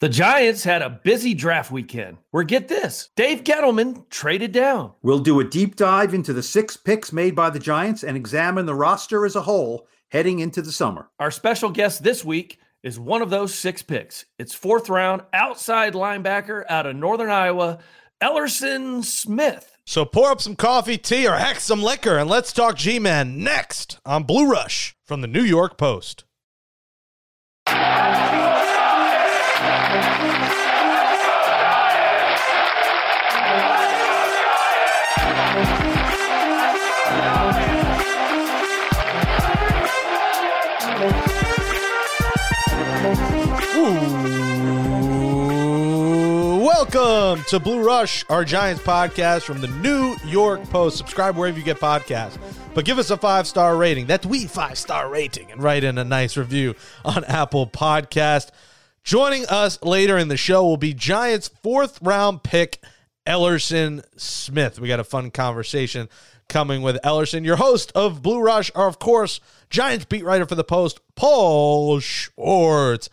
The Giants had a busy draft weekend where, get this, Dave Gettleman traded down. We'll do a deep dive into the six picks made by the Giants and examine the roster as a whole heading into the summer. Our special guest this week is one of those six picks. It's fourth round outside linebacker out of Northern Iowa, Elerson Smith. So pour up some coffee, tea, or heck, some liquor, and let's talk G Man next on Blue Rush from the New York Post. Welcome to Blue Rush, our Giants podcast from the New York Post. Subscribe wherever you get podcasts, but give us a five star rating. That we five star rating, and write in a nice review on Apple Podcast. Joining us later in the show will be Giants' fourth round pick, Elerson Smith. We got a fun conversation coming with Elerson. Your host of Blue Rush are, of course, Giants beat writer for the Post, Paul Schwartz,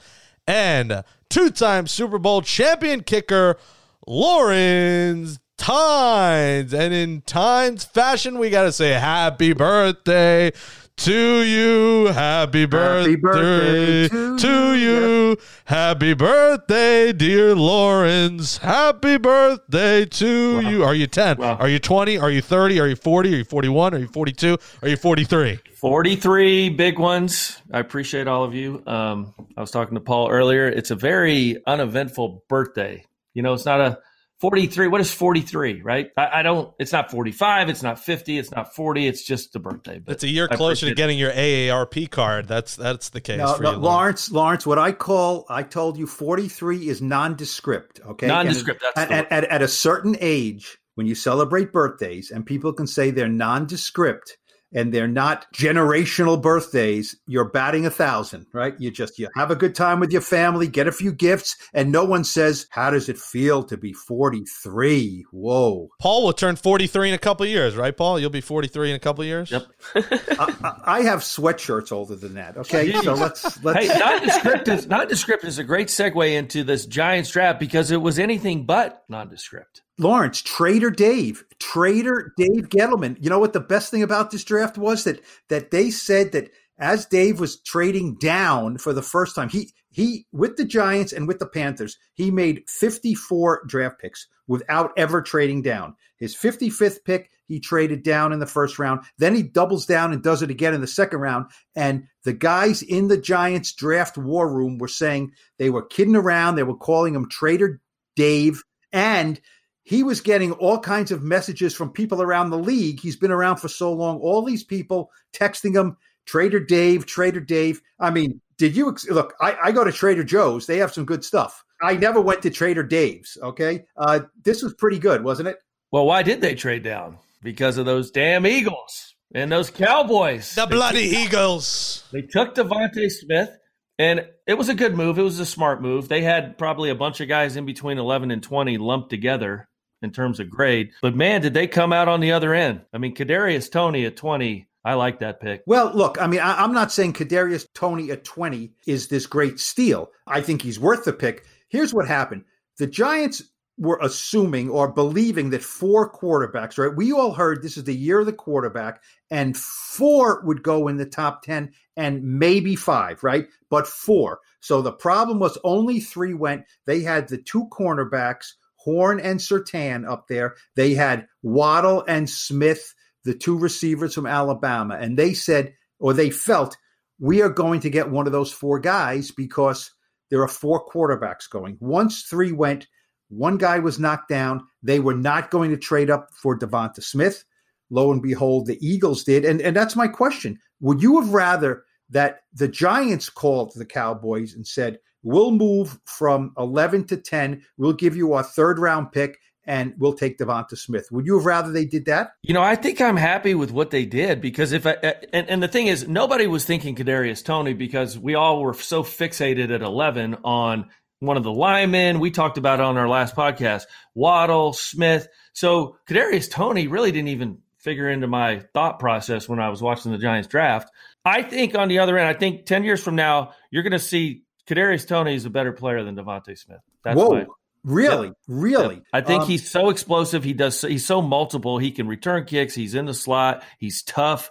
and two time Super Bowl champion kicker, Lawrence Tynes. And in Tynes fashion, we got to say happy birthday to you. Happy birthday, Happy birthday to, to you. Happy birthday, dear Lawrence. Happy birthday to you. Are you 10? Wow. Are you 20? Are you 30? Are you 40? Are you 41? Are you 42? Are you 43? 43 big ones. I appreciate all of you. Um, I was talking to Paul earlier. It's a very uneventful birthday. You know, it's not a 43. What is 43, right? I, I don't, it's not 45. It's not 50. It's not 40. It's just a birthday. But It's a year closer to appreciate- getting your AARP card. That's that's the case No, for no, you. Lawrence, Lawrence, what I call, I told you 43 is nondescript, okay? Nondescript, And that's at, the at, at, at a certain age, when you celebrate birthdays and people can say they're nondescript and they're not generational birthdays, you're batting a thousand, right? You just, you have a good time with your family, get a few gifts, and no one says, how does it feel to be 43? Whoa. Paul will turn 43 in a couple of years, right, Paul? You'll be 43 in a couple of years? Yep. I, I I have sweatshirts older than that, okay? So let's, let's. Hey, nondescript is nondescript is a great segue into this Giants draft because it was anything but nondescript. Lawrence, Trader Dave, Trader Dave Gettleman. You know what the best thing about this draft was that that they said that as Dave was trading down for the first time, he he with the Giants and with the Panthers, he made 54 draft picks without ever trading down. His 55th pick, he traded down in the first round. Then he doubles down and does it again in the second round. And the guys in the Giants draft war room were saying they were kidding around. They were calling him Trader Dave. And he was getting all kinds of messages from people around the league. He's been around for so long. All these people texting him, Trader Dave, Trader Dave. I mean, did you ex- look? I, I go to Trader Joe's. They have some good stuff. I never went to Trader Dave's. Okay, uh, this was pretty good, wasn't it? Well, why did they trade down? Because of those damn Eagles and those Cowboys. The bloody Eagles. They took DeVonta Smith, and it was a good move. It was a smart move. They had probably a bunch of guys in between 11 and 20 lumped together in terms of grade. But man, did they come out on the other end. I mean, Kadarius Toney at 20, I like that pick. Well, look, I mean, I, I'm not saying Kadarius Toney at 20 is this great steal. I think he's worth the pick. Here's what happened: the Giants were assuming or believing that four quarterbacks, right? We all heard this is the year of the quarterback, and four would go in the top 10 and maybe five, right? But four. So the problem was only three went. They had the two cornerbacks, Horn and Surtain, up there. They had Waddle and Smith, the two receivers from Alabama. And they said, or they felt, we are going to get one of those four guys because there are four quarterbacks going. Once three went, one guy was knocked down. They were not going to trade up for DeVonta Smith. Lo and behold, the Eagles did. And, and that's my question. Would you have rather that the Giants called the Cowboys and said, we'll move from 11 to 10, we'll give you our third round pick, and we'll take DeVonta Smith? Would you have rather they did that? You know, I think I'm happy with what they did because if I, and, and the thing is, nobody was thinking Kadarius Toney because we all were so fixated at 11 on one of the linemen. We talked about on our last podcast, Waddle, Smith. So Kadarius Toney really didn't even figure into my thought process when I was watching the Giants draft. I think on the other end, I think 10 years from now, you're going to see Kadarius Toney is a better player than DeVonta Smith. That's Whoa. my, Really, really. I think Um, he's so explosive. He does. He's so multiple. He can return kicks. He's in the slot. He's tough.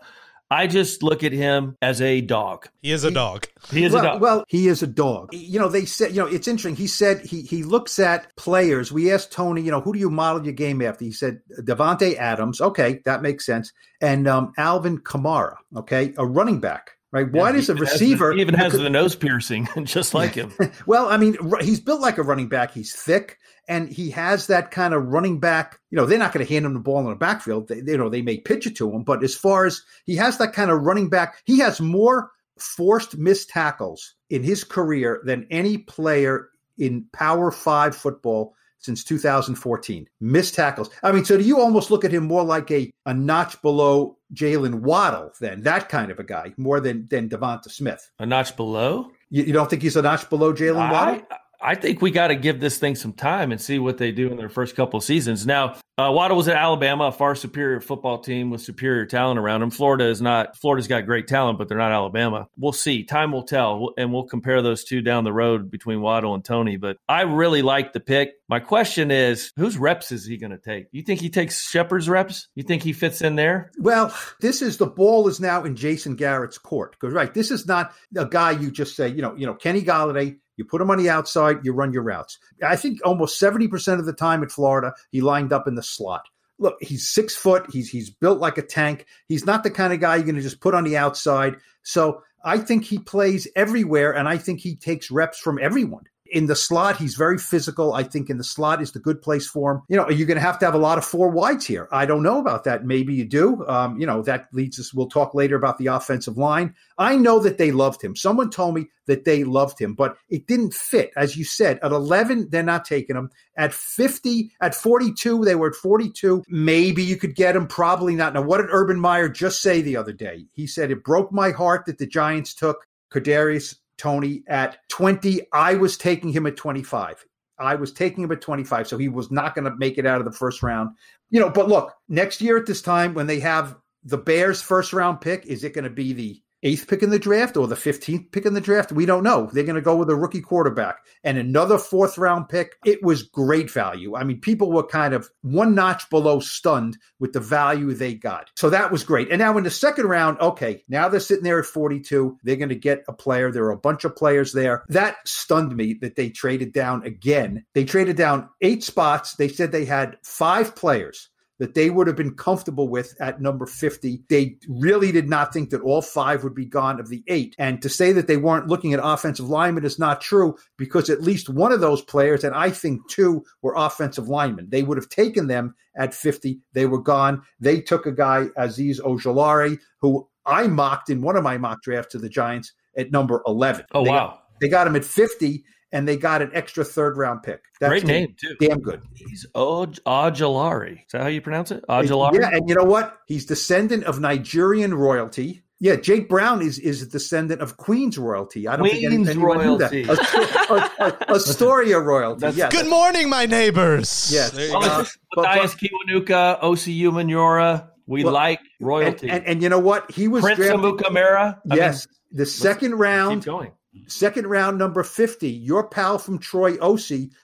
I just look at him as a dog. He is a dog. He is well, a dog. well, he is a dog. You know, they said, you know, it's interesting. He said he he looks at players. We asked Toney, you know, who do you model your game after? He said Davante Adams. Okay, that makes sense. And um, Alvin Kamara. Okay, a running back. Right? Why Yeah, does he a receiver the- he even has could- the nose piercing, just like him. well, I mean, he's built like a running back. He's thick, and he has that kind of running back. You know, they're not going to hand him the ball in the backfield. They, you know, they may pitch it to him, but as far as he has that kind of running back, he has more forced missed tackles in his career than any player in Power Five football since 2014. Missed tackles. I mean, so do you almost look at him more like a a notch below Jaylen Waddle then that kind of a guy more than than DeVonta Smith? A notch below. You, you don't think he's a notch below Jaylen Waddle? I, I think we got to give this thing some time and see what they do in their first couple of seasons. Now, uh, Waddle was at Alabama, a far superior football team with superior talent around him. Florida is not. Florida's got great talent, but they're not Alabama. We'll see. Time will tell, and we'll compare those two down the road between Waddle and Toney. But I really like the pick. My question is, whose reps is he going to take? You think he takes Shepard's reps? You think he fits in there? Well, this is the ball is now in Jason Garrett's court. Because right, this is not a guy you just say, you know, you know, Kenny Golladay. You put him on the outside, you run your routes. I think almost seventy percent of the time at Florida, he lined up in the slot. Look, he's six foot. He's he's built like a tank. He's not the kind of guy you're going to just put on the outside. So I think he plays everywhere, and I think he takes reps from everyone. In the slot, he's very physical. I think in the slot is the good place for him. You know, are you're going to have to have a lot of four wides here. I don't know about that. Maybe you do. Um, you know, that leads us. We'll talk later about the offensive line. I know that they loved him. Someone told me that they loved him, but it didn't fit. As you said, at 11, they're not taking him. At 50, at 42, they were at 42. Maybe you could get him. Probably not. Now, what did Urban Meyer just say the other day? He said, It broke my heart that the Giants took Kadarius Toney at 20. I was taking him at 25. I was taking him at 25. So he was not going to make it out of the first round. You know, but look, next year at this time, when they have the Bears' first round pick, is it going to be the eighth pick in the draft or the 15th pick in the draft? We don't know. They're going to go with a rookie quarterback and another fourth round pick. It was great value. I mean, people were kind of one notch below stunned with the value they got. So that was great. And now in the second round, okay, now they're sitting there at 42. They're going to get a player. There are a bunch of players there. That stunned me that they traded down again. They traded down eight spots. They said they had five players that they would have been comfortable with at number 50. They really did not think that all five would be gone of the eight. And to say that they weren't looking at offensive linemen is not true because at least one of those players, and I think two, were offensive linemen. They would have taken them at 50. They were gone. They took a guy, Azeez Ojulari, who I mocked in one of my mock drafts to the Giants at number 11. Oh they wow, Got, they got him at 50 and they got an extra third round pick. That's great name too. Damn good. He's Ojulari. Is that how you pronounce it? Ojulari. Yeah, and you know what? He's descendant of Nigerian royalty. Yeah, Jake Brown is is a descendant of Queen's royalty. I don't Queen's think anyone royalty. knew that. A, a, a, Astoria royalty. That's- yeah, Good morning, my neighbors. Yes. There you Well, go. Mathias Kiwanuka, Osi Umenyiora. We Well, like royalty. and, and you know what? He was Prince drafted. Amukamara. I yes, the second round, Keep going. Second round number 50 your pal from troy oc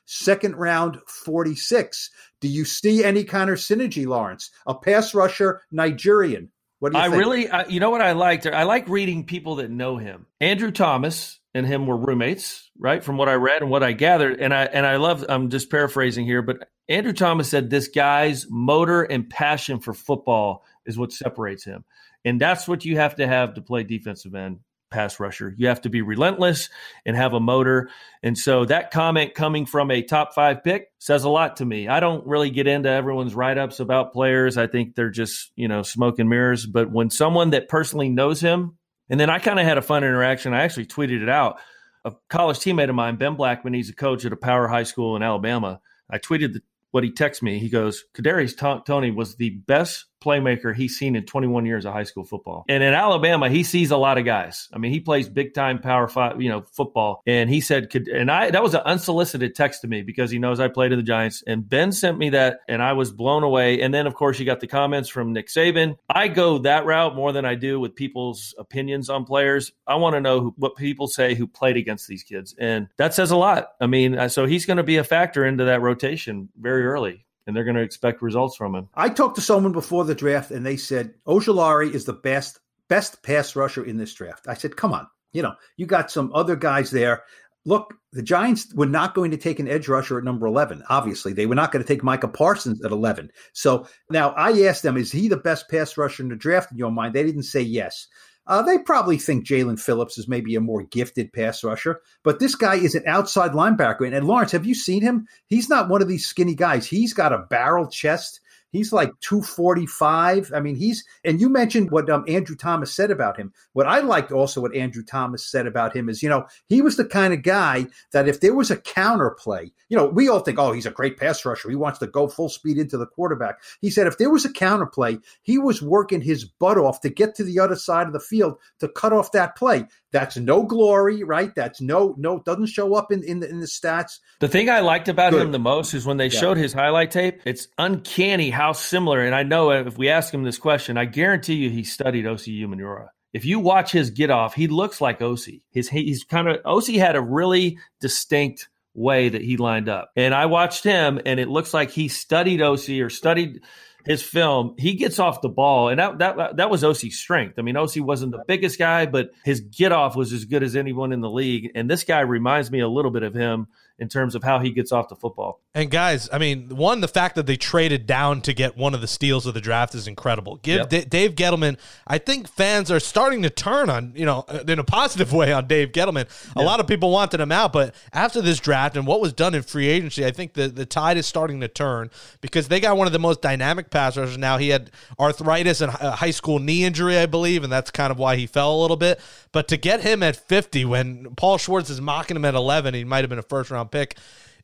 second round 46 do you see any kind of synergy lawrence a pass rusher nigerian what do you I think? really, I, you know what I liked? I like reading people that know him. Andrew Thomas and him were roommates, right? From what I read and what I gathered, and I and I love. I'm just paraphrasing here, but Andrew Thomas said this guy's motor and passion for football is what separates him, and that's what you have to have to play defensive end pass rusher. You have to be relentless and have a motor. And so that comment coming from a top five pick says a lot to me. I don't really get into everyone's write ups about players. I think they're just, you know, smoke and mirrors. But when someone that personally knows him, and then I kind of had a fun interaction. I actually tweeted it out. A college teammate of mine, Ben Blackman, he's a coach at a power high school in Alabama. I tweeted the, what he texted me. He goes, Kadarius Toney was the best playmaker he's seen in 21 years of high school football. And in Alabama, he sees a lot of guys. I mean, he plays big time power five, you know, football. And he said, could, and I, that was an unsolicited text to me because he knows I played in the Giants. And Ben sent me that and I was blown away. And then, of course, you got the comments from Nick Saban. I go that route more than I do with people's opinions on players. I want to know who, what people say who played against these kids. And that says a lot. I mean, uh, so he's going to be a factor into that rotation very early and they're going to expect results from him. I talked to someone before the draft, and they said Ojulari is the best best pass rusher in this draft. I said, come on, you know, you got some other guys there. Look, the Giants were not going to take an edge rusher at number 11. Obviously, they were not going to take Micah Parsons at 11. So now I asked them, is he the best pass rusher in the draft in your mind? They didn't say yes. Uh, they probably think Jaelan Phillips is maybe a more gifted pass rusher, but this guy is an outside linebacker. And, and Lawrence, have you seen him? He's not one of these skinny guys. He's got a barrel chest. He's like 245. I mean, he's, and you mentioned what um, Andrew Thomas said about him. What I liked also what Andrew Thomas said about him is, you know, he was the kind of guy that if there was a counter play, you know, we all think, oh, he's a great pass rusher. He wants to go full speed into the quarterback. He said if there was a counter play, he was working his butt off to get to the other side of the field to cut off that play. That's no glory, right? That's no, no, doesn't show up in, in, the, in the stats. The thing I liked about Good. him the most is when they yeah. showed his highlight tape, it's uncanny how similar. And I know if we ask him this question, I guarantee you he studied Osi Umenyiora. If you watch his get off, he looks like Osi. His he's kind of Osi had a really distinct way that he lined up, and I watched him, and it looks like he studied Osi or studied his film, he gets off the ball, and that that that was Osi's strength. I mean, Osi wasn't the biggest guy, but his get off was as good as anyone in the league. And this guy reminds me a little bit of him in terms of how he gets off the football. And guys, I mean, one, the fact that they traded down to get one of the steals of the draft is incredible. Give yep. D- Dave Gettleman. I think fans are starting to turn on, you know, uh, in a positive way on Dave Gettleman. A lot of people wanted him out, but after this draft and what was done in free agency, I think the, the tide is starting to turn because they got one of the most dynamic pass rushers now. He had arthritis and a high school knee injury, I believe, and that's kind of why he fell a little bit. But to get him at 50 when Paul Schwartz is mocking him at 11, he might have been a first round pick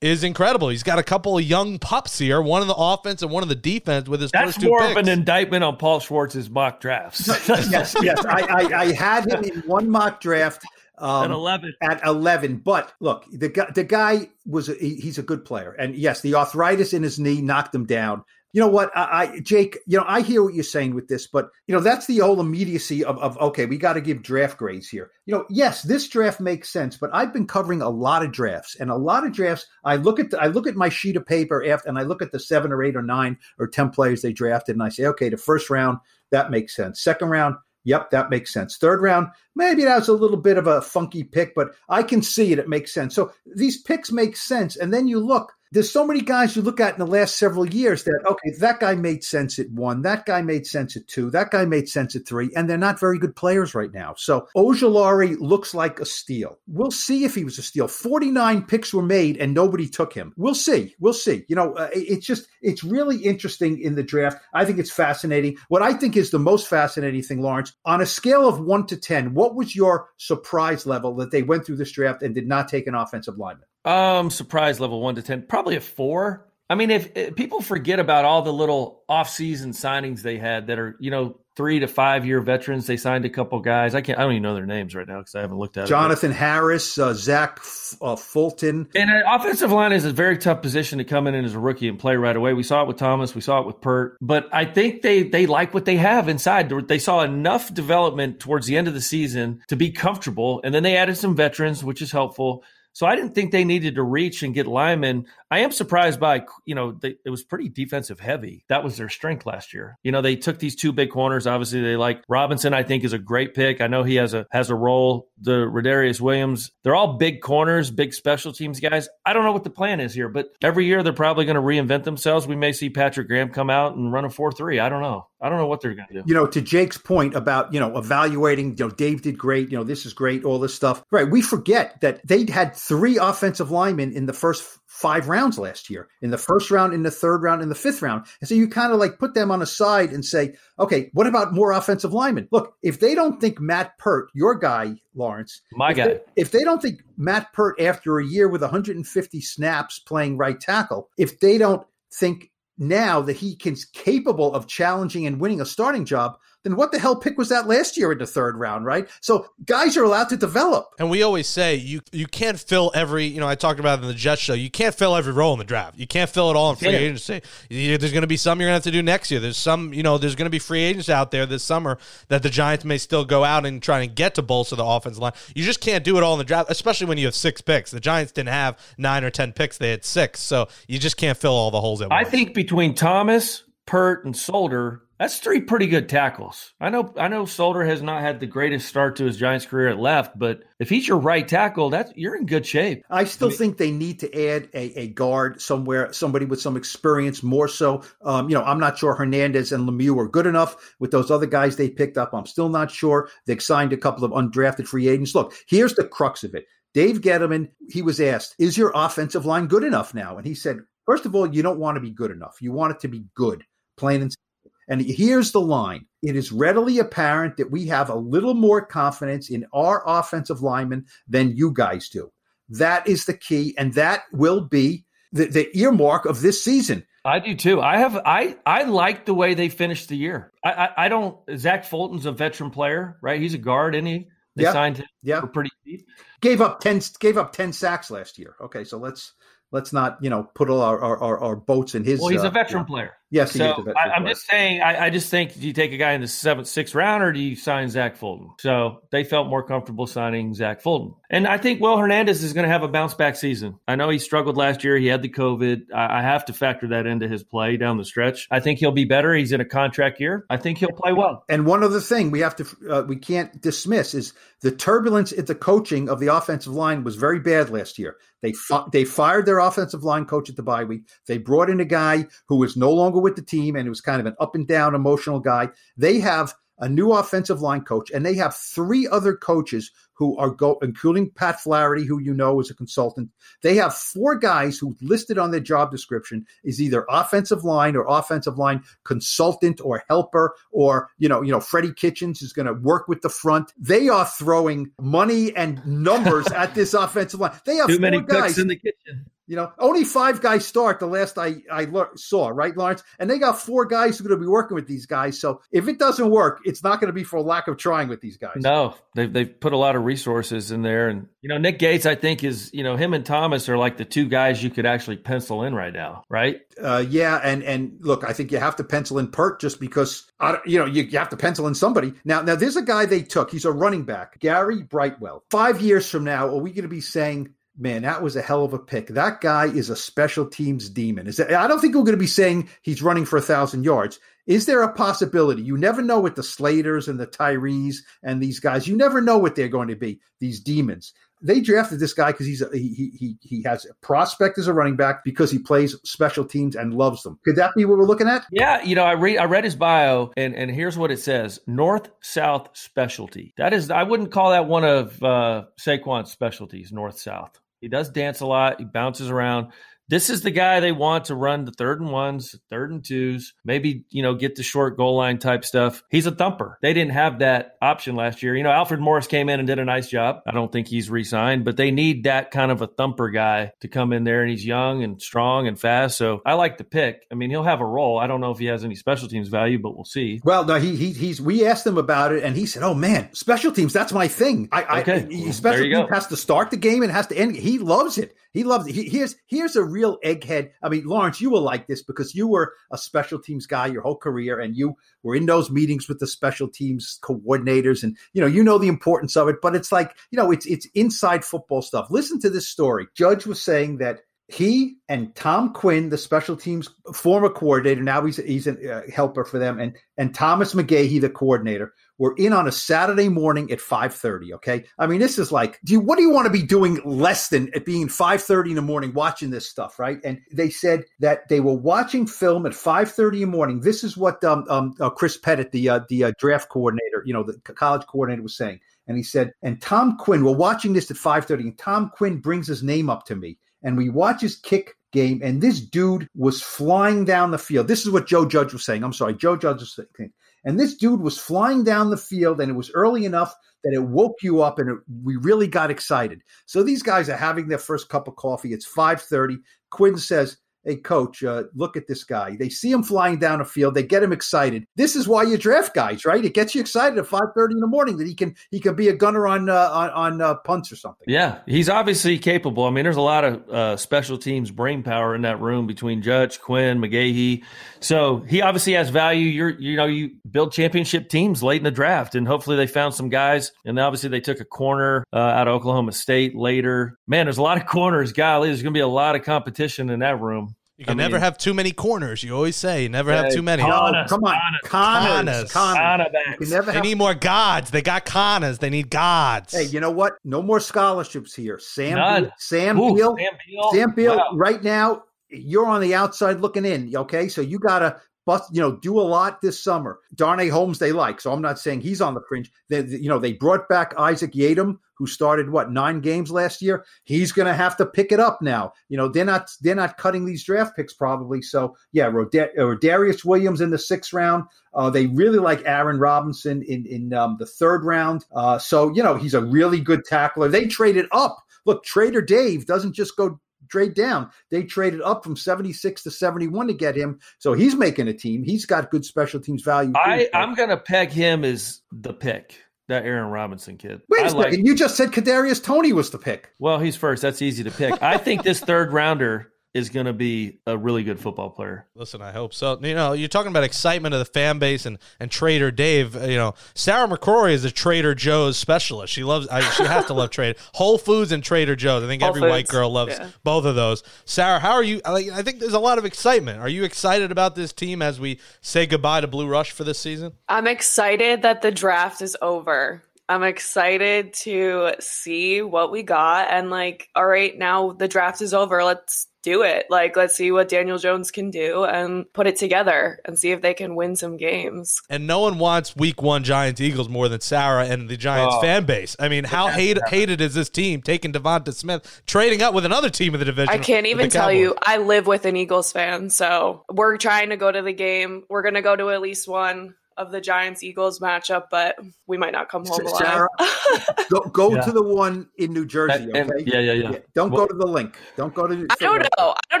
is incredible. He's got a couple of young pups here, one of the offense and one of the defense with his That's first two more picks. of an indictment on Paul Schwartz's mock drafts. yes, yes. I, I, I, had him in one mock draft. Um, at 11 at 11 but look the guy the guy was a, he's a good player and yes the arthritis in his knee knocked him down you know what, I, I, Jake, you know, I hear what you're saying with this, but you know, that's the whole immediacy of, of okay, we got to give draft grades here. You know, yes, this draft makes sense, but I've been covering a lot of drafts, and a lot of drafts. I look at the, I look at my sheet of paper after, and I look at the seven or eight or nine or ten players they drafted, and I say, okay, the first round that makes sense. Second round, Yep, that makes sense. Third round, maybe that was a little bit of a funky pick, but I can see it. It makes sense. So these picks make sense. And then you look, there's so many guys you look at in the last several years that okay, that guy made sense at one, that guy made sense at two, that guy made sense at three, and they're not very good players right now. So Ojulari looks like a steal. We'll see if he was a steal. 49 picks were made and nobody took him. We'll see. We'll see. You know, uh, it's just it's really interesting in the draft. I think it's fascinating. What I think is the most fascinating thing, Lawrence, on a scale of one to ten, what was your surprise level that they went through this draft and did not take an offensive lineman? Um, surprise level one to ten, probably a four. I mean, if, if, people forget about all the little off-season signings they had that are, you know, three to five year veterans, they signed a couple guys. I can't, I don't even know their names right now because I haven't looked at Jonathan it. Harris, uh, Zach uh, Fulton, and an offensive line is a very tough position to come in as a rookie and play right away. We saw it with Thomas, we saw it with Peart. but I think they they like what they have inside. They saw enough development towards the end of the season to be comfortable, and then they added some veterans, which is helpful. So I didn't think they needed to reach and get linemen. I am surprised by, you know, they, it was pretty defensive heavy. That was their strength last year. You know, they took these two big corners. Obviously, they like Robinson. I think is a great pick. I know he has a has a role. The Rodarius Williams. They're all big corners, big special teams guys. I don't know what the plan is here, but every year they're probably going to reinvent themselves. We may see Patrick Graham come out and run a four three. I don't know. I don't know what they're going to do. You know, to Jake's point about you know evaluating. You know, Dave did great. You know, this is great. All this stuff. Right. We forget that they had three offensive linemen in the first five rounds last year in the first round, in the third round, in the fifth round. And so you kind of like put them on a side and say, okay, what about more offensive linemen? Look, if they don't think Matt Peart, your guy, Lawrence, my if guy, they, if they don't think Matt Peart after a year with 150 snaps playing right tackle, if they don't think now that he can capable of challenging and winning a starting job, then what the hell pick was that last year in the third round, right? So guys are allowed to develop. And we always say you you can't fill every, you know, I talked about it in the Jets show, you can't fill every role in the draft. You can't fill it all in free agency. There's going to be some you're going to have to do next year. There's some, you know, there's going to be free agents out there this summer that the Giants may still go out and try and get to bolster the offensive line. You just can't do it all in the draft, especially when you have six picks. The Giants didn't have nine or 10 picks, they had six. So you just can't fill all the holes at once. I think between Thomas, Peart, and Solder, that's three pretty good tackles. I know I know Solder has not had the greatest start to his Giants career at left, but if he's your right tackle, that you're in good shape. I still I mean, think they need to add a, a, guard somewhere, somebody with some experience more so. Um, you know, I'm not sure Hernandez and Lemieux are good enough with those other guys they picked up. I'm still not sure. They signed a couple of undrafted free agents. Look, here's the crux of it. Dave Gettleman, he was asked, is your offensive line good enough now? And he said, first of all, you don't want to be good enough. You want it to be good, plain and simple. And here's the line it is readily apparent that we have a little more confidence in our offensive linemen than you guys do. That is the key, and that will be the, the earmark of this season. I do too. I have I I like the way they finished the year. I I, I don't. Zach Fulton's a veteran player, right? He's a guard, and he they yep. signed him for pretty deep. Gave up ten gave up ten sacks last year. Okay, so let's let's not you know put all our our, our boats in his. Well, he's uh, a veteran player. Yes, so I, am just saying. I, I, just think do you take a guy in the seventh, sixth round, or do you sign Zach Fulton? So they felt more comfortable signing Zach Fulton, and I think Will Hernandez is going to have a bounce back season. I know he struggled last year; he had the COVID. I, I have to factor that into his play down the stretch. I think he'll be better. He's in a contract year. I think he'll play well. And one other thing we have to uh, we can't dismiss is the turbulence at the coaching of the offensive line was very bad last year. They they fired their offensive line coach at the bye week. They brought in a guy who was no longer with the team and it was kind of an up and down emotional guy. They have a new offensive line coach, and they have three other coaches who are go, including Pat Flaherty, who you know is a consultant. They have four guys who listed on their job description is either offensive line or offensive line consultant or helper, or you know, you know, Freddie Kitchens is going to work with the front. They are throwing money and numbers at this offensive line. They have too many guys in the kitchen. You know, only five guys start the last I I saw, right, Lawrence? And they got four guys who are going to be working with these guys. So if it doesn't work, it's not going to be for lack of trying with these guys. No, they've they've put a lot of resources in there, and you know, Nick Gates, I think is you know him and Thomas are like the two guys you could actually pencil in right now, right? Uh, yeah, and and look, I think you have to pencil in Peart just because you know you, you have to pencil in somebody. Now, now there's a guy they took. He's a running back, Gary Brightwell. Five years from now, are we going to be saying? Man, that was a hell of a pick. That guy is a special teams demon. Is that, I don't think we're going to be saying he's running for a thousand yards. Is there a possibility? You never know with the Slaters and the Tyrees and these guys. You never know what they're going to be. These demons. They drafted this guy because he's a, he he he has a prospect as a running back because he plays special teams and loves them. Could that be what we're looking at? Yeah, you know, I read I read his bio and and here's what it says: North South specialty. That is, I wouldn't call that one of uh, Saquon's specialties. North South. He does dance a lot. He bounces around this is the guy they want to run the third and ones, third and twos, maybe, you know, get the short goal line type stuff. He's a thumper. They didn't have that option last year. You know, Alfred Morris came in and did a nice job. I don't think he's re signed, but they need that kind of a thumper guy to come in there. And he's young and strong and fast. So I like the pick. I mean, he'll have a role. I don't know if he has any special teams value, but we'll see. Well, no, he, he he's, we asked him about it and he said, oh man, special teams, that's my thing. I, okay. I, special teams has to start the game and has to end. He loves it. He loves it. He, here's, here's a real egghead. I mean, Lawrence, you will like this because you were a special teams guy your whole career, and you were in those meetings with the special teams coordinators, and you know you know the importance of it. But it's like you know it's it's inside football stuff. Listen to this story. Judge was saying that he and Tom Quinn, the special teams former coordinator, now he's he's a helper for them, and and Thomas McGaughey, the coordinator, were in on a Saturday morning at five thirty. Okay, I mean this is like, do you, what do you want to be doing less than at being five thirty in the morning watching this stuff, right? And they said that they were watching film at five thirty in the morning. This is what um, um uh, Chris Pettit, the uh, the uh, draft coordinator, you know, the college coordinator, was saying. And he said, and Tom Quinn, we're watching this at 5:30, and Tom Quinn brings his name up to me and we watch his kick game, and this dude was flying down the field. This is what Joe Judge was saying. I'm sorry, Joe Judge was saying. And this dude was flying down the field, and it was early enough that it woke you up, and it, we really got excited. So these guys are having their first cup of coffee. It's 5:30. Quinn says, hey, coach, uh, look at this guy. They see him flying down a field. They get him excited. This is why you draft guys, right? It gets you excited at 5.30 in the morning that he can he can be a gunner on uh, on, uh, punts or something. Yeah, he's obviously capable. I mean, there's a lot of uh, special teams brain power in that room between Judge, Quinn, McGaughey. So he obviously has value. You're, you know, you build championship teams late in the draft, and hopefully they found some guys. And obviously they took a corner uh, out of Oklahoma State later. Man, there's a lot of corners. Golly, there's going to be a lot of competition in that room. You can I never mean, have too many corners. You always say you never have too many. Oh, come on, Kanas, Kanas. They need more gods. They got Kanas. They need gods. Hey, you know what? No more scholarships here. Sam, Beal, Sam Ooh, Beal, Sam Beal. Sam Beal wow. Right now, you're on the outside looking in. Okay, so you got to bust, you know, do a lot this summer. Darnay Holmes, they like. So I'm not saying he's on the fringe. They, you know, they brought back Isaac Yiadom, who started what nine games last year. He's going to have to pick it up now. You know, they're not they're not cutting these draft picks probably. So yeah, Rod- Darius Williams in the sixth round. Uh, they really like Aaron Robinson in in um, the third round. Uh, so you know, he's a really good tackler. They traded up. Look, Trader Dave doesn't just go trade down. They traded up from 76 to 71 to get him. So he's making a team. He's got good special teams value. I, I'm going to peg him as the pick. That Aaron Robinson kid. Wait a second. you just said Kadarius Toney was the pick. Well, he's first. That's easy to pick. I think this third rounder is going to be a really good football player. Listen, I hope so. You know, you're talking about excitement of the fan base and and Trader Dave. Uh, you know, Sarah McCrory is a Trader Joe's specialist. She loves. I, she has to love Trader Whole Foods and Trader Joe's. I think Whole every Foods. white girl loves yeah. both of those. Sarah, how are you? I, I think there's a lot of excitement. Are you excited about this team as we say goodbye to Blue Rush for this season? I'm excited that the draft is over. I'm excited to see what we got. And like, all right, now the draft is over. Let's do it. Like, let's see what Daniel Jones can do and put it together and see if they can win some games. And no one wants week one Giants Eagles more than Sarah and the Giants oh. fan base. I mean, how hate, hated is this team taking DeVonta Smith, trading up with another team in the division? I can't even tell you. I live with an Eagles fan. So we're trying to go to the game. We're going to go to at least one of the Giants Eagles matchup, but we might not come home Sarah, alive. go go yeah. to the one in New Jersey. Okay? And, yeah, yeah, yeah, yeah. Don't well, go to the Linc. Don't go to. I don't know. I don't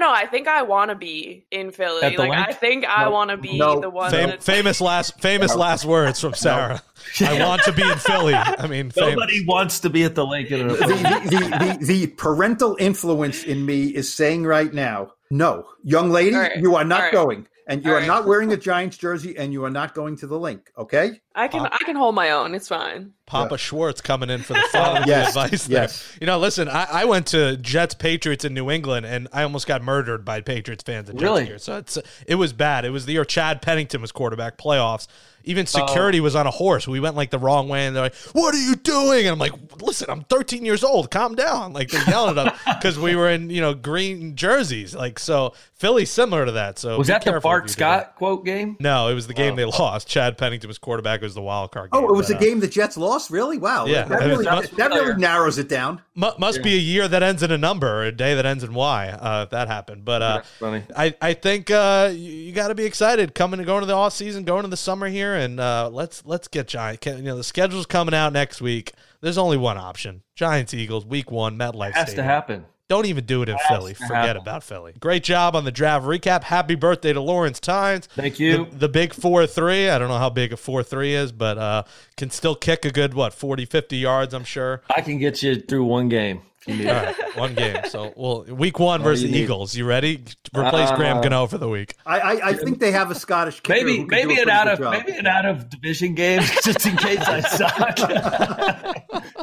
know. I think I want to be in Philly. Like Linc? I think no, I want to be no. the one. Fam- famous last famous last words from Sarah. I want to be in Philly. I mean, nobody famous. wants to be at the Linc. The, the, the, the, the parental influence in me is saying right now, no, young lady, right. you are not right. going and you All are right. not wearing a Giants jersey, and you are not going to the Linc. Okay? I can Papa, I can hold my own. It's fine. Papa yeah. Schwartz coming in for the fatherly yes, advice. There. Yes. You know, listen, I, I, went to Jets Patriots in New England, and I almost got murdered by Patriots fans at Jets really? Here. So it's it was bad. It was the year Chad Pennington was quarterback playoffs. Even security was on a horse. We went like the wrong way, and they're like, "What are you doing?" And I'm like, "Listen, I'm 13 years old. Calm down." Like they're yelling at us because we were in you know green jerseys. Like so, Philly similar to that. So was that the Bart Scott quote game? No, it was the game oh. they lost. Chad Pennington was quarterback. It was the wild card. Oh, game, oh, it was but, the uh, game the Jets lost. Really? Wow. Yeah, that really, must, that really narrows it down. Must, must yeah. be a year that ends in a number, or a day that ends in Y. Uh, if that happened, but uh, yeah, I I think uh, you, you got to be excited coming and going to the off season, going to the summer here, and uh, let's let's get Giant. You know the schedule's coming out next week. There's only one option: Giants Eagles, Week One, MetLife. It has Stadium. to happen. Don't even do it in Philly. Forget about Philly. Great job on the draft recap. Happy birthday to Lawrence Tynes. Thank you. The, the big 4 3. I don't know how big a 4 3 is, but uh, can still kick a good, what, 40, 50 yards, I'm sure. I can get you through one game. All right, one game. So, well, week one versus the Eagles. You ready? Replace uh, Graham Gano for the week. I, I, I think they have a Scottish kicker. Maybe maybe an out of job. maybe an out of division game just in case I suck.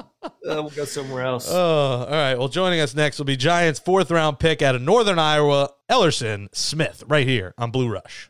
Uh, we'll go somewhere else. Oh, all right. Well, joining us next will be Giants' fourth round pick out of Northern Iowa, Elerson Smith, right here on Blue Rush.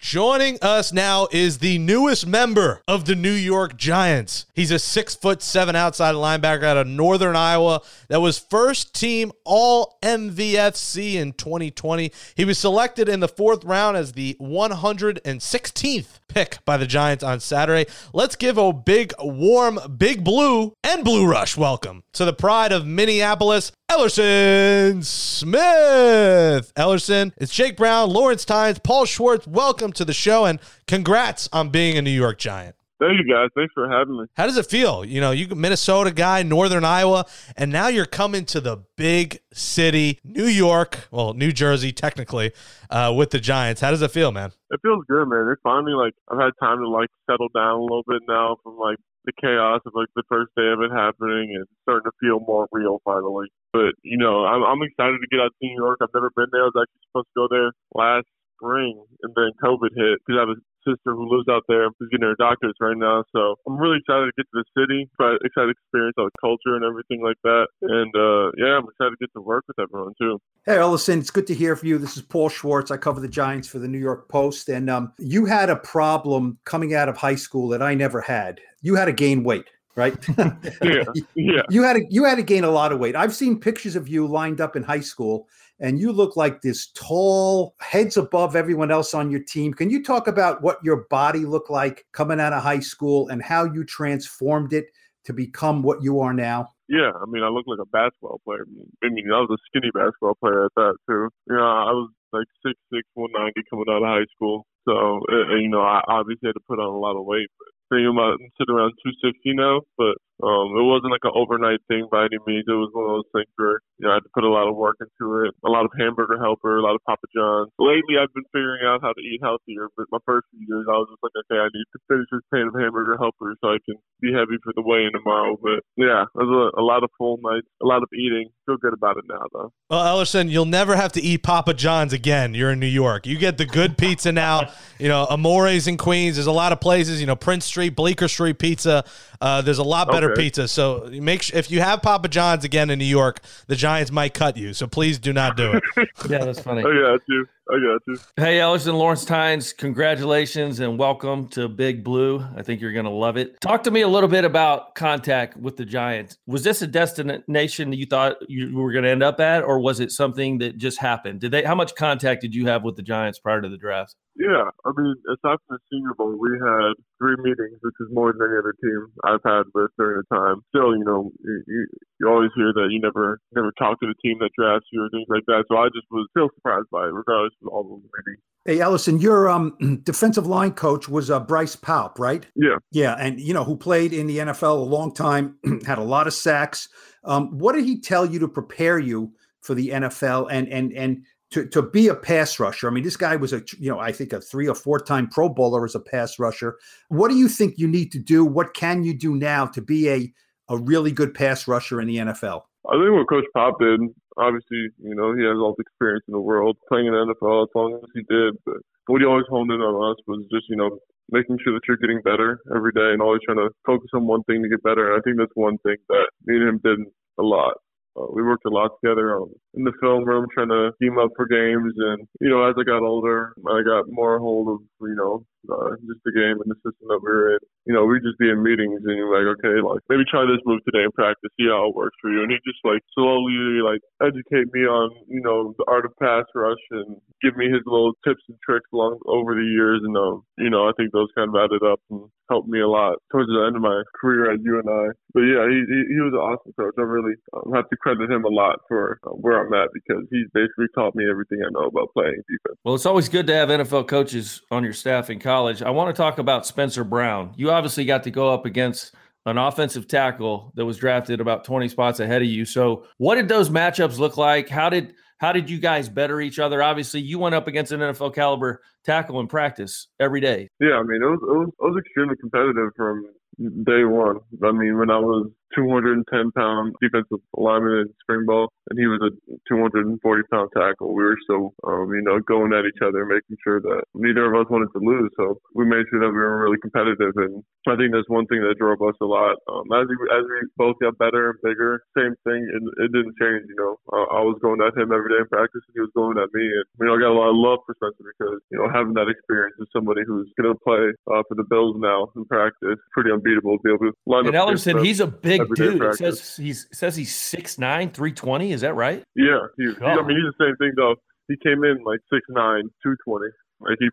Joining us now is the newest member of the New York Giants. He's a six foot seven outside linebacker out of Northern Iowa that was first team All MVFC in 2020. He was selected in the fourth round as the 116th pick by the Giants on Saturday. Let's give a big, warm, big blue and blue rush welcome to the pride of Minneapolis, Elerson Smith. Elerson, it's Jake Brown, Lawrence Tynes, Paul Schwartz. Welcome to the show and congrats on being a New York Giant. Thank you guys. Thanks for having me. How does it feel? You know, you Minnesota guy, Northern Iowa, and now you're coming to the big city, New York, well, New Jersey, technically, uh, with the Giants. How does it feel, man? It feels good, man. It's finally like I've had time to like settle down a little bit now from like the chaos of like the first day of it happening and starting to feel more real finally. But you know, I'm, I'm excited to get out to New York. I've never been there. I was actually supposed to go there last spring, and then COVID hit because I have a sister who lives out there who's getting her doctorate right now. So I'm really excited to get to the city, but excited to experience all the culture and everything like that. And uh, yeah, I'm excited to get to work with everyone too. Hey, Ellison, it's good to hear from you. This is Paul Schwartz. I cover the Giants for the New York Post. And um, you had a problem coming out of high school that I never had. You had to gain weight right? yeah, yeah. You had to you had to gain a lot of weight. I've seen pictures of you lined up in high school, and you look like this tall, heads above everyone else on your team. Can you talk about what your body looked like coming out of high school and how you transformed it to become what you are now? Yeah, I mean, I look like a basketball player. I mean, I was a skinny basketball player at that too. You know, I was like six six, one ninety coming out of high school. So, uh, you know, I obviously had to put on a lot of weight. But thinking uh, about sitting around 260 now, but um, it wasn't like an overnight thing by any means. It was one of those things where you know I had to put a lot of work into it. A lot of hamburger helper, a lot of Papa John's. Lately, I've been figuring out how to eat healthier. But my first few years, I was just like, okay, I need to finish this pan of hamburger helper so I can be heavy for the weigh-in tomorrow. But yeah, it was a, a lot of full nights, a lot of eating. Feel good about it now, though. Well, Ellison, you'll never have to eat Papa John's again. You're in New York. You get the good pizza now. You know, Amore's in Queens. There's a lot of places. You know, Prince Street, Bleecker Street Pizza. Uh, there's a lot better Okay. Pizza. So make sure if you have Papa John's again in New York, the Giants might cut you. So please do not do it. Yeah, that's funny. Oh, I got you. I got you. Hey, Ellison Lawrence Tynes, congratulations and welcome to Big Blue. I think you're going to love it. Talk to me a little bit about contact with the Giants. Was this a destination that you thought you were going to end up at, or was it something that just happened? Did they? How much contact did you have with the Giants prior to the draft? Yeah, I mean, aside from the Senior Bowl, we had three meetings, which is more than any other team I've had with during the time. Still, you know, you, you, you always hear that you never never talk to the team that drafts you or things like that. So I just was still surprised by it, regardless all. Hey, Ellison, your um, defensive line coach was uh, Bryce Paup, right? Yeah, Yeah, and you know who played in the NFL a long time, had a lot of sacks. Um, what did he tell you to prepare you for the NFL and and and to, to be a pass rusher? I mean, this guy was a you know I think a three or four time Pro Bowler as a pass rusher. What do you think you need to do? What can you do now to be a a really good pass rusher in the NFL? I think what Coach Paup did, obviously, you know, he has all the experience in the world playing in the NFL as long as he did. But what he always honed in on us was just, you know, making sure that you're getting better every day and always trying to focus on one thing to get better. And I think that's one thing that me and him did a lot. Uh, we worked a lot together um, in the film room, trying to team up for games. And you know, as I got older, I got more hold of you know uh, just the game and the system that we were in. You know, we'd just be in meetings and you're like, okay, like maybe try this move today in practice, see how it works for you. And he just like slowly like educate me on you know the art of pass rush and give me his little tips and tricks along over the years. And um, you know, I think those kind of added up and helped me a lot towards the end of my career at UNI. But yeah, he he, he was an awesome coach. I really um, have to credit him a lot for uh, where I'm at because he's basically taught me everything I know about playing defense. Well, it's always good to have NFL coaches on your staff in college. I want to talk about Spencer Brown. You obviously got to go up against an offensive tackle that was drafted about 20 spots ahead of you. So, what did those matchups look like? How did how did you guys better each other? Obviously, you went up against an NFL caliber tackle in practice every day. Yeah, I mean, it was, it was, it was extremely competitive from day one. I mean, when I was 210 pound defensive lineman in spring ball, and he was a 240 pound tackle. We were still, um, you know, going at each other, making sure that neither of us wanted to lose. So we made sure that we were really competitive, and I think that's one thing that drove us a lot. Um, as we as we both got better and bigger, same thing, and it didn't change. You know, uh, I was going at him every day in practice, and he was going at me, and you know, I got a lot of love for Spencer because you know having that experience as somebody who's going to play uh, for the Bills now in practice, pretty unbeatable to be able to line And up. Ellison, them. he's a big every day dude. It says he's says he's 6'9", 320. Is that right? Yeah, he, he- I mean, he's the same thing though. He came in like six nine, two twenty. Like he,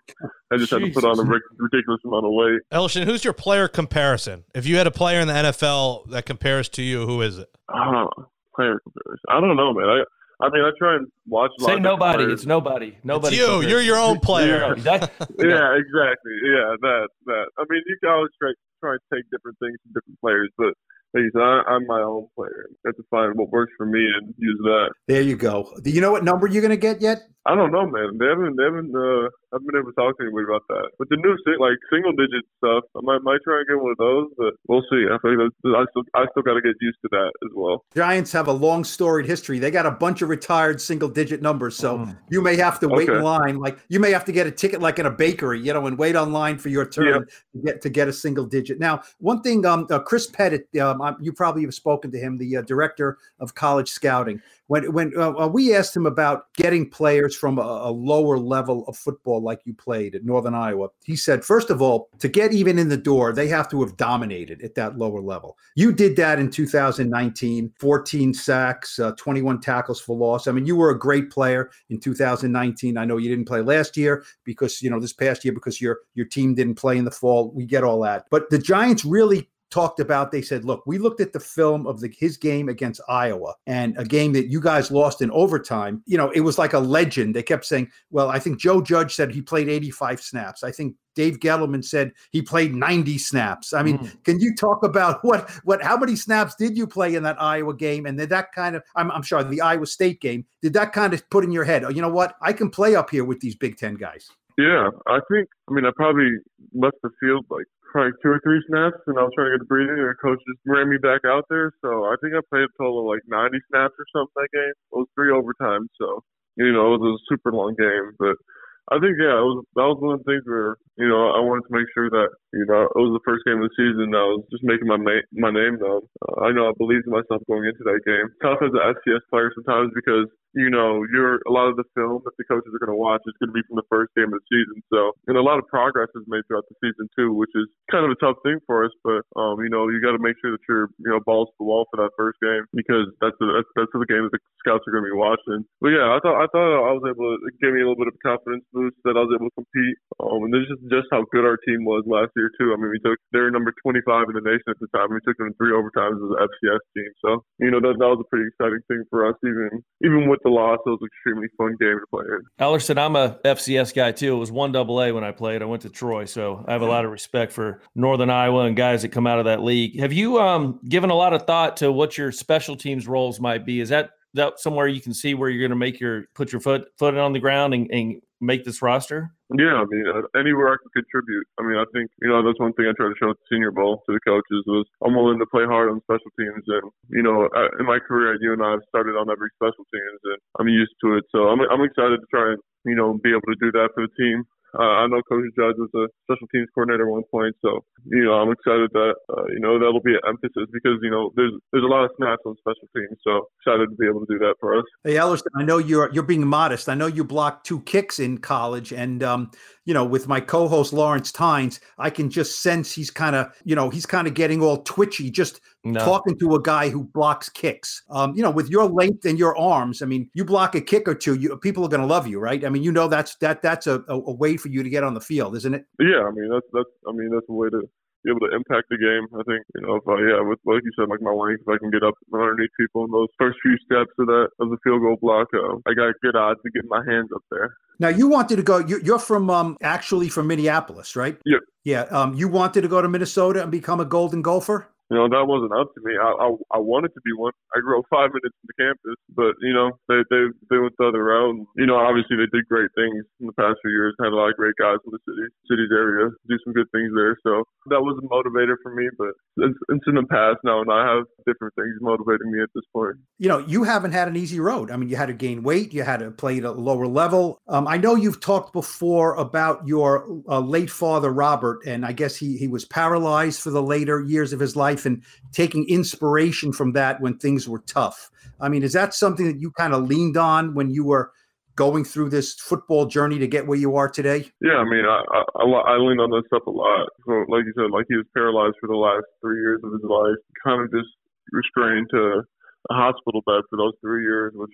I just had to put on a ridiculous amount of weight. Ellison, who's your player comparison? If you had a player in the NFL that compares to you, who is it? Ah, player comparison. I don't know, man. I I mean, I try and watch. Say of nobody. players. It's nobody. Nobody. It's you. compares. You're your own player. Yeah, yeah, exactly. Yeah, that that. I mean, you can always try try and take different things from different players, but like you said, I, I'm my own player. I have to find what works for me and use that. There you go. Do you know what number you're going to get yet? I don't know, man. They haven't, they haven't, uh, I've been able to talk to anybody about that. But the new, like single digit stuff, I might, might try and get one of those, but we'll see. I think that's, I still, I still got to get used to that as well. Giants have a long storied history. They got a bunch of retired single digit numbers, so Mm. you may have to wait in line. Like you may have to get a ticket, like in a bakery, you know, and wait online for your turn Yep. to get to get a single digit. Now, one thing, um, uh, Chris Pettit, um, I- you probably have spoken to him, the uh, director of college scouting. When when uh, uh, we asked him about getting players from a, a lower level of football like you played at Northern Iowa, he said, first of all, to get even in the door, they have to have dominated at that lower level. You did that in 2019, 14 sacks, uh, 21 tackles for loss. I mean, you were a great player in 2019. I know you didn't play last year because you know this past year because your your team didn't play in the fall. We get all that, but the Giants really talked about they said look we looked at the film of the, his game against iowa and a game that you guys lost in overtime. You know it was like a legend. They kept saying well i think joe judge said he played 85 snaps. I think dave gettleman said he played 90 snaps. I mean Mm. can you talk about what what how many snaps did you play in that iowa game? And did that kind of i'm, I'm sorry the iowa state game did that kind of put in your head oh you know what? I can play up here with these big ten guys Yeah, I think. I mean, I probably left the field like probably two or three snaps, and I was trying to get a breathing, and the coach just ran me back out there. So I think I played a total of like 90 snaps or something that game. It was three overtimes, so you know it was a super long game. But I think yeah, it was that was one of the things where you know I wanted to make sure that you know it was the first game of the season. I was just making my ma- my name. Uh, I know I believed in myself going into that game. Tough as an FCS player sometimes because you know, you're a lot of the film that the coaches are going to watch is going to be from the first game of the season. So, and a lot of progress is made throughout the season too, which is kind of a tough thing for us. But, um, you know, you got to make sure that you're, you know, balls to the wall for that first game because that's the, that's, that's the game that the scouts are going to be watching. But yeah, I thought, I thought I was able to it gave me a little bit of confidence boost that I was able to compete. Um, and this is just how good our team was last year too. I mean, we took, they were number 25 in the nation at the time. We took them three overtimes as an FCS team. So, you know, that, that was a pretty exciting thing for us, even, even with the loss. It was extremely fun game to play. Elerson, I'm a FCS guy too. It was one double A when I played. I went to Troy, so I have a lot of respect for Northern Iowa and guys that come out of that league. Have you um, given a lot of thought to what your special teams roles might be? Is that that somewhere you can see where you're going to make your put your foot foot on the ground and, and make this roster? Yeah, I mean, uh, anywhere I can contribute. I mean, I think you know that's one thing I try to show at the Senior Bowl to the coaches was I'm willing to play hard on special teams, and you know, I, in my career at UNI, I've started on every special teams, and I'm used to it. So I'm I'm excited to try and you know be able to do that for the team. Uh, I know Coach Judge was a special teams coordinator at one point, so you know I'm excited that uh, you know that'll be an emphasis because you know there's there's a lot of snaps on special teams, so excited to be able to do that for us. Hey, Elerson, I know you're you're being modest. I know you blocked two kicks in college, and um, you know, with my co-host Lawrence Tynes, I can just sense he's kind of, you know, he's kind of getting all twitchy just No. talking to a guy who blocks kicks. Um, you know, with your length and your arms, I mean, you block a kick or two, you people are going to love you, right? I mean, you know, that's that that's a, a, a way for you to get on the field, isn't it? Yeah, I mean that's that's I mean that's a way to be able to impact the game. I think you know if I yeah with like you said like my length if I can get up underneath people in those first few steps of that of the field goal block, uh, I got good odds to get my hands up there. Now, you wanted to go. You're, from um, actually from Minneapolis, right? Yep. Yeah. Um, you wanted to go to Minnesota and become a Golden Gopher. You know that wasn't up to me. I, I I wanted to be one. I grew up five minutes from the campus, but you know they they they went the other route. And, you know obviously they did great things in the past few years. Had a lot of great guys in the city city's area do some good things there. So that was a motivator for me. But it's, it's in the past now, and I have different things motivating me at this point. you know, you haven't had an easy road. I mean, you had to gain weight, you had to play at a lower level. Um, I know you've talked before about your uh, late father, Robert, and I guess he he was paralyzed for the later years of his life and taking inspiration from that when things were tough. I mean, is that something that you kind of leaned on when you were going through this football journey to get where you are today? Yeah, I mean, I I, I lo- I lean on that stuff a lot. So, like you said, like he was paralyzed for the last three years of his life, kind of just restrained to a hospital bed for those three years, which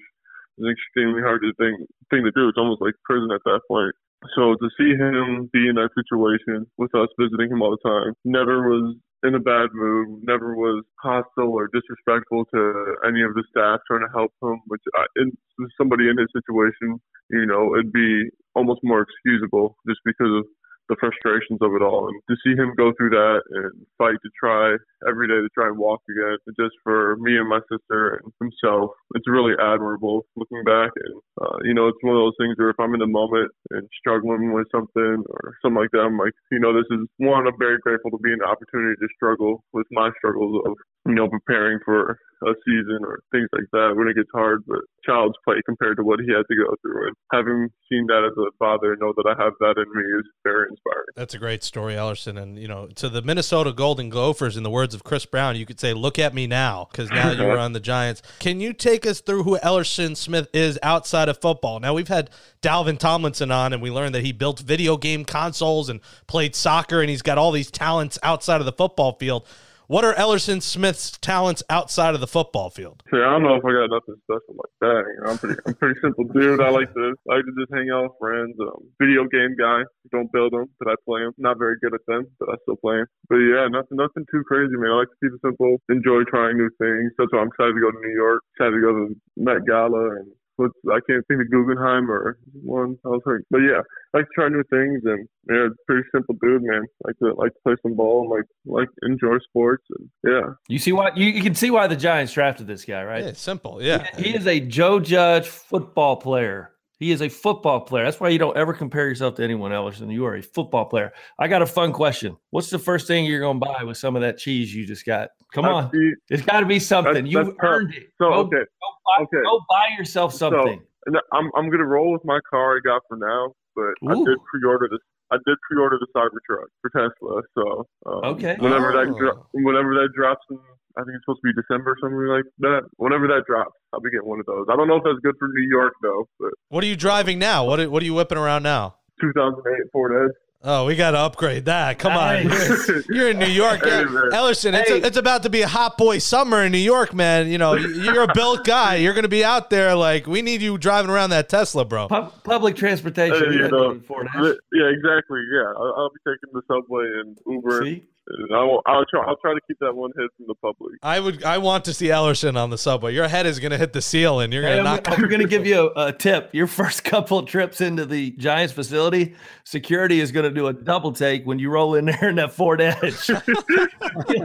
is an extremely hard to thing thing to do. It's almost like prison at that point. So to see him be in that situation with us visiting him all the time, never was in a bad mood, never was hostile or disrespectful to any of the staff trying to help him, which I, in, somebody in his situation, you know, it'd be almost more excusable just because of the frustrations of it all. And to see him go through that and fight to try every day to try and walk again, just for me and my sister and himself, it's really admirable looking back. And, uh, you know, it's one of those things where if I'm in the moment and struggling with something or something like that, I'm like, you know, this is one, I'm very grateful to be the opportunity to struggle with my struggles of, you know, preparing for a season or things like that when it gets hard, but child's play compared to what he had to go through. And having seen that as a father, know that I have that in me is very inspiring. That's a great story, Elerson. And, you know, to the Minnesota Golden Gophers, in the words of Chris Brown, you could say, look at me now, because now you're on the Giants. Can you take us through who Elerson Smith is outside of football? Now, we've had Dalvin Tomlinson on, and we learned that he built video game consoles and played soccer, and he's got all these talents outside of the football field. What are Elerson Smith's talents outside of the football field? Yeah, I don't know if I got nothing special like that. You know, I'm pretty, I'm pretty simple dude. I like to, I like to just hang out with friends. Um, video game guy. Don't build them, but I play them. Not very good at them, but I still play them. But yeah, nothing, nothing too crazy, man. I like to keep it simple. Enjoy trying new things. That's why I'm excited to go to New York. Excited to go to Met Gala and what's I can't think of Guggenheim or one I was hurt. But yeah, I like to try new things and yeah, pretty simple dude, man. Like to like to play some ball and like like enjoy sports and yeah. You see why you, you can see why the Giants drafted this guy, right? Yeah, simple. Yeah. He, he is a Joe Judge football player. He is a football player. That's why you don't ever compare yourself to anyone else. And you are a football player. I got a fun question. What's the first thing you're going to buy with some of that cheese you just got? Come on, See, it's got to be something. That's- you that's tough. earned it. So go, okay, go buy, okay. go buy yourself something. and I'm I'm gonna roll with my car I got for now, but I did pre-order this. I did pre-order the Cybertruck for Tesla. So um, Okay. whenever that Oh. dro- whenever that drops in, I think it's supposed to be December, or something like that. Whenever that drops, I'll be getting one of those. I don't know if that's good for New York though, but What are you driving now? What are, what are you whipping around now? 2008 Ford Edge. Oh, we got to upgrade that. Come on. You're, you're in New York. Hey, Yeah. man. Elerson, it's, Hey. it's about to be a hot boy summer in New York, man. You know, you're a built guy. You're going to be out there. Like, we need you driving around that Tesla, bro. Pub- public transportation. Hey, you you know, need Ford Edge. Li- Yeah, exactly. Yeah, I'll, I'll be taking the subway and Uber. See? And I will, I'll try. I'll try to keep that one hit from the public. I would. I want to see Elerson on the subway. Your head is going to hit the ceiling. You're going Hey, to I'm, knock. I'm going to give you a, a tip. Your first couple of trips into the Giants facility, security is going to do a double take when you roll in there in that Ford Edge.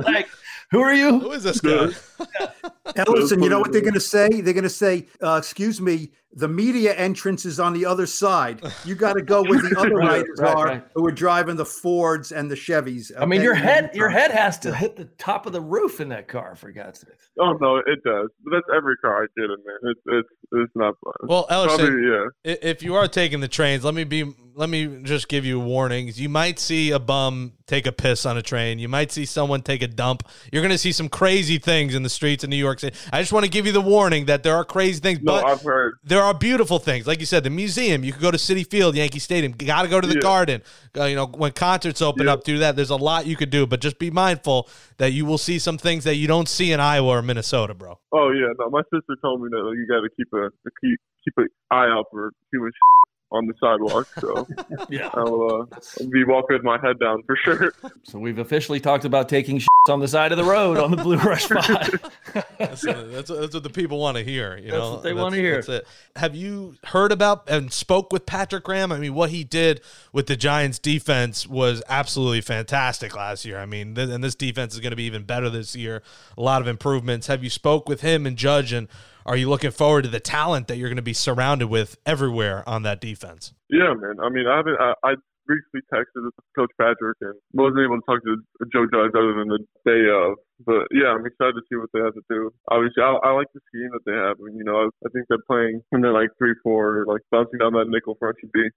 Like, who are you? Who is this guy? Elerson, you know what they're going to say? They're going to say, uh, "Excuse me, the media entrance is on the other side. You got to go where the other Right, writers right, are right. who are driving the Fords and the Chevys." I mean, your head, your head has to hit the top of the roof in that car, for God's sake. Oh no, it does. But that's every car I get in, man. It's it's it's not fun. Well, Elerson, Probably yeah. if you are taking the trains, let me be. Let me just give you warnings. You might see a bum take a piss on a train. You might see someone take a dump. You're going to see some crazy things in the streets of New York City. I just want to give you the warning that there are crazy things, No, but I've heard. there are beautiful things. Like you said, the museum. You could go to Citi Field, Yankee Stadium. Got to go to the Yeah. Garden. Uh, you know, when concerts open Yeah. up, do that. There's a lot you could do, but just be mindful that you will see some things that you don't see in Iowa or Minnesota, bro. Oh yeah, no. My sister told me that you got to keep a keep keep an eye out for human on the sidewalk. So Yeah. I'll, uh, I'll be walking with my head down for sure. So we've officially talked about taking on the side of the road on the Blue Rush Pod. That's, that's, that's what the people want to hear. You That's know, what they wanna hear. That's it. Have you heard about and spoke with Patrick Graham? I mean, what he did with the Giants' defense was absolutely fantastic last year. I mean, th- and this defense is going to be even better this year. A lot of improvements. Have you spoke with him and Judge, and are you looking forward to the talent that you're going to be surrounded with everywhere on that defense? Yeah, man. I mean, I haven't. I, I briefly texted Coach Patrick and wasn't able to talk to Joe Judge other than the day of. But yeah, I'm excited to see what they have to do. Obviously, I, I like the scheme that they have. I mean, you know, I, I think they're playing and they're like three, four, like bouncing down that nickel front should be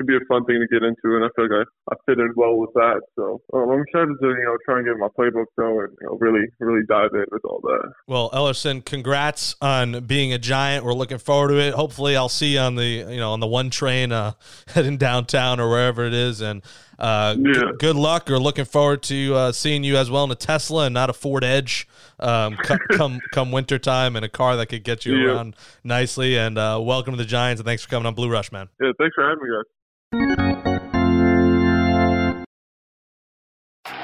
should be a fun thing to get into, and I feel like I, I fit in well with that. So um, I'm excited to you know try and get my playbook going. You know, really, really dive in with all that. Well, Elerson, congrats on being a giant. We're looking forward to it. Hopefully, I'll see you on the you know on the one train uh, heading downtown or wherever it is. And uh, g- good luck. We're looking forward to uh, seeing you as well in a Tesla and not a Ford Edge. Um, co- come come winter time and a car that could get you Yeah. around nicely. And uh, welcome to the Giants. And thanks for coming on Blue Rush, man. Yeah, thanks for having me, guys.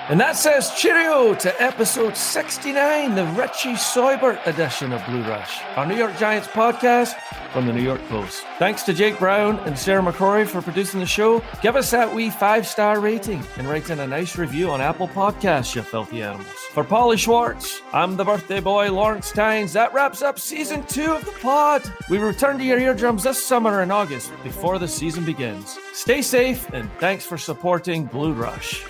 And that says cheerio to episode 69, the Richie Seubert edition of Blue Rush, our New York Giants podcast from the New York Post. Thanks to Jake Brown and Sarah McCrory for producing the show. Give us that wee five star rating and write in a nice review on Apple Podcasts, you filthy animals. For Polly Schwartz, I'm the birthday boy, Lawrence Tynes. That wraps up season two of the pod. We return to your eardrums this summer in August before the season begins. Stay safe and thanks for supporting Blue Rush.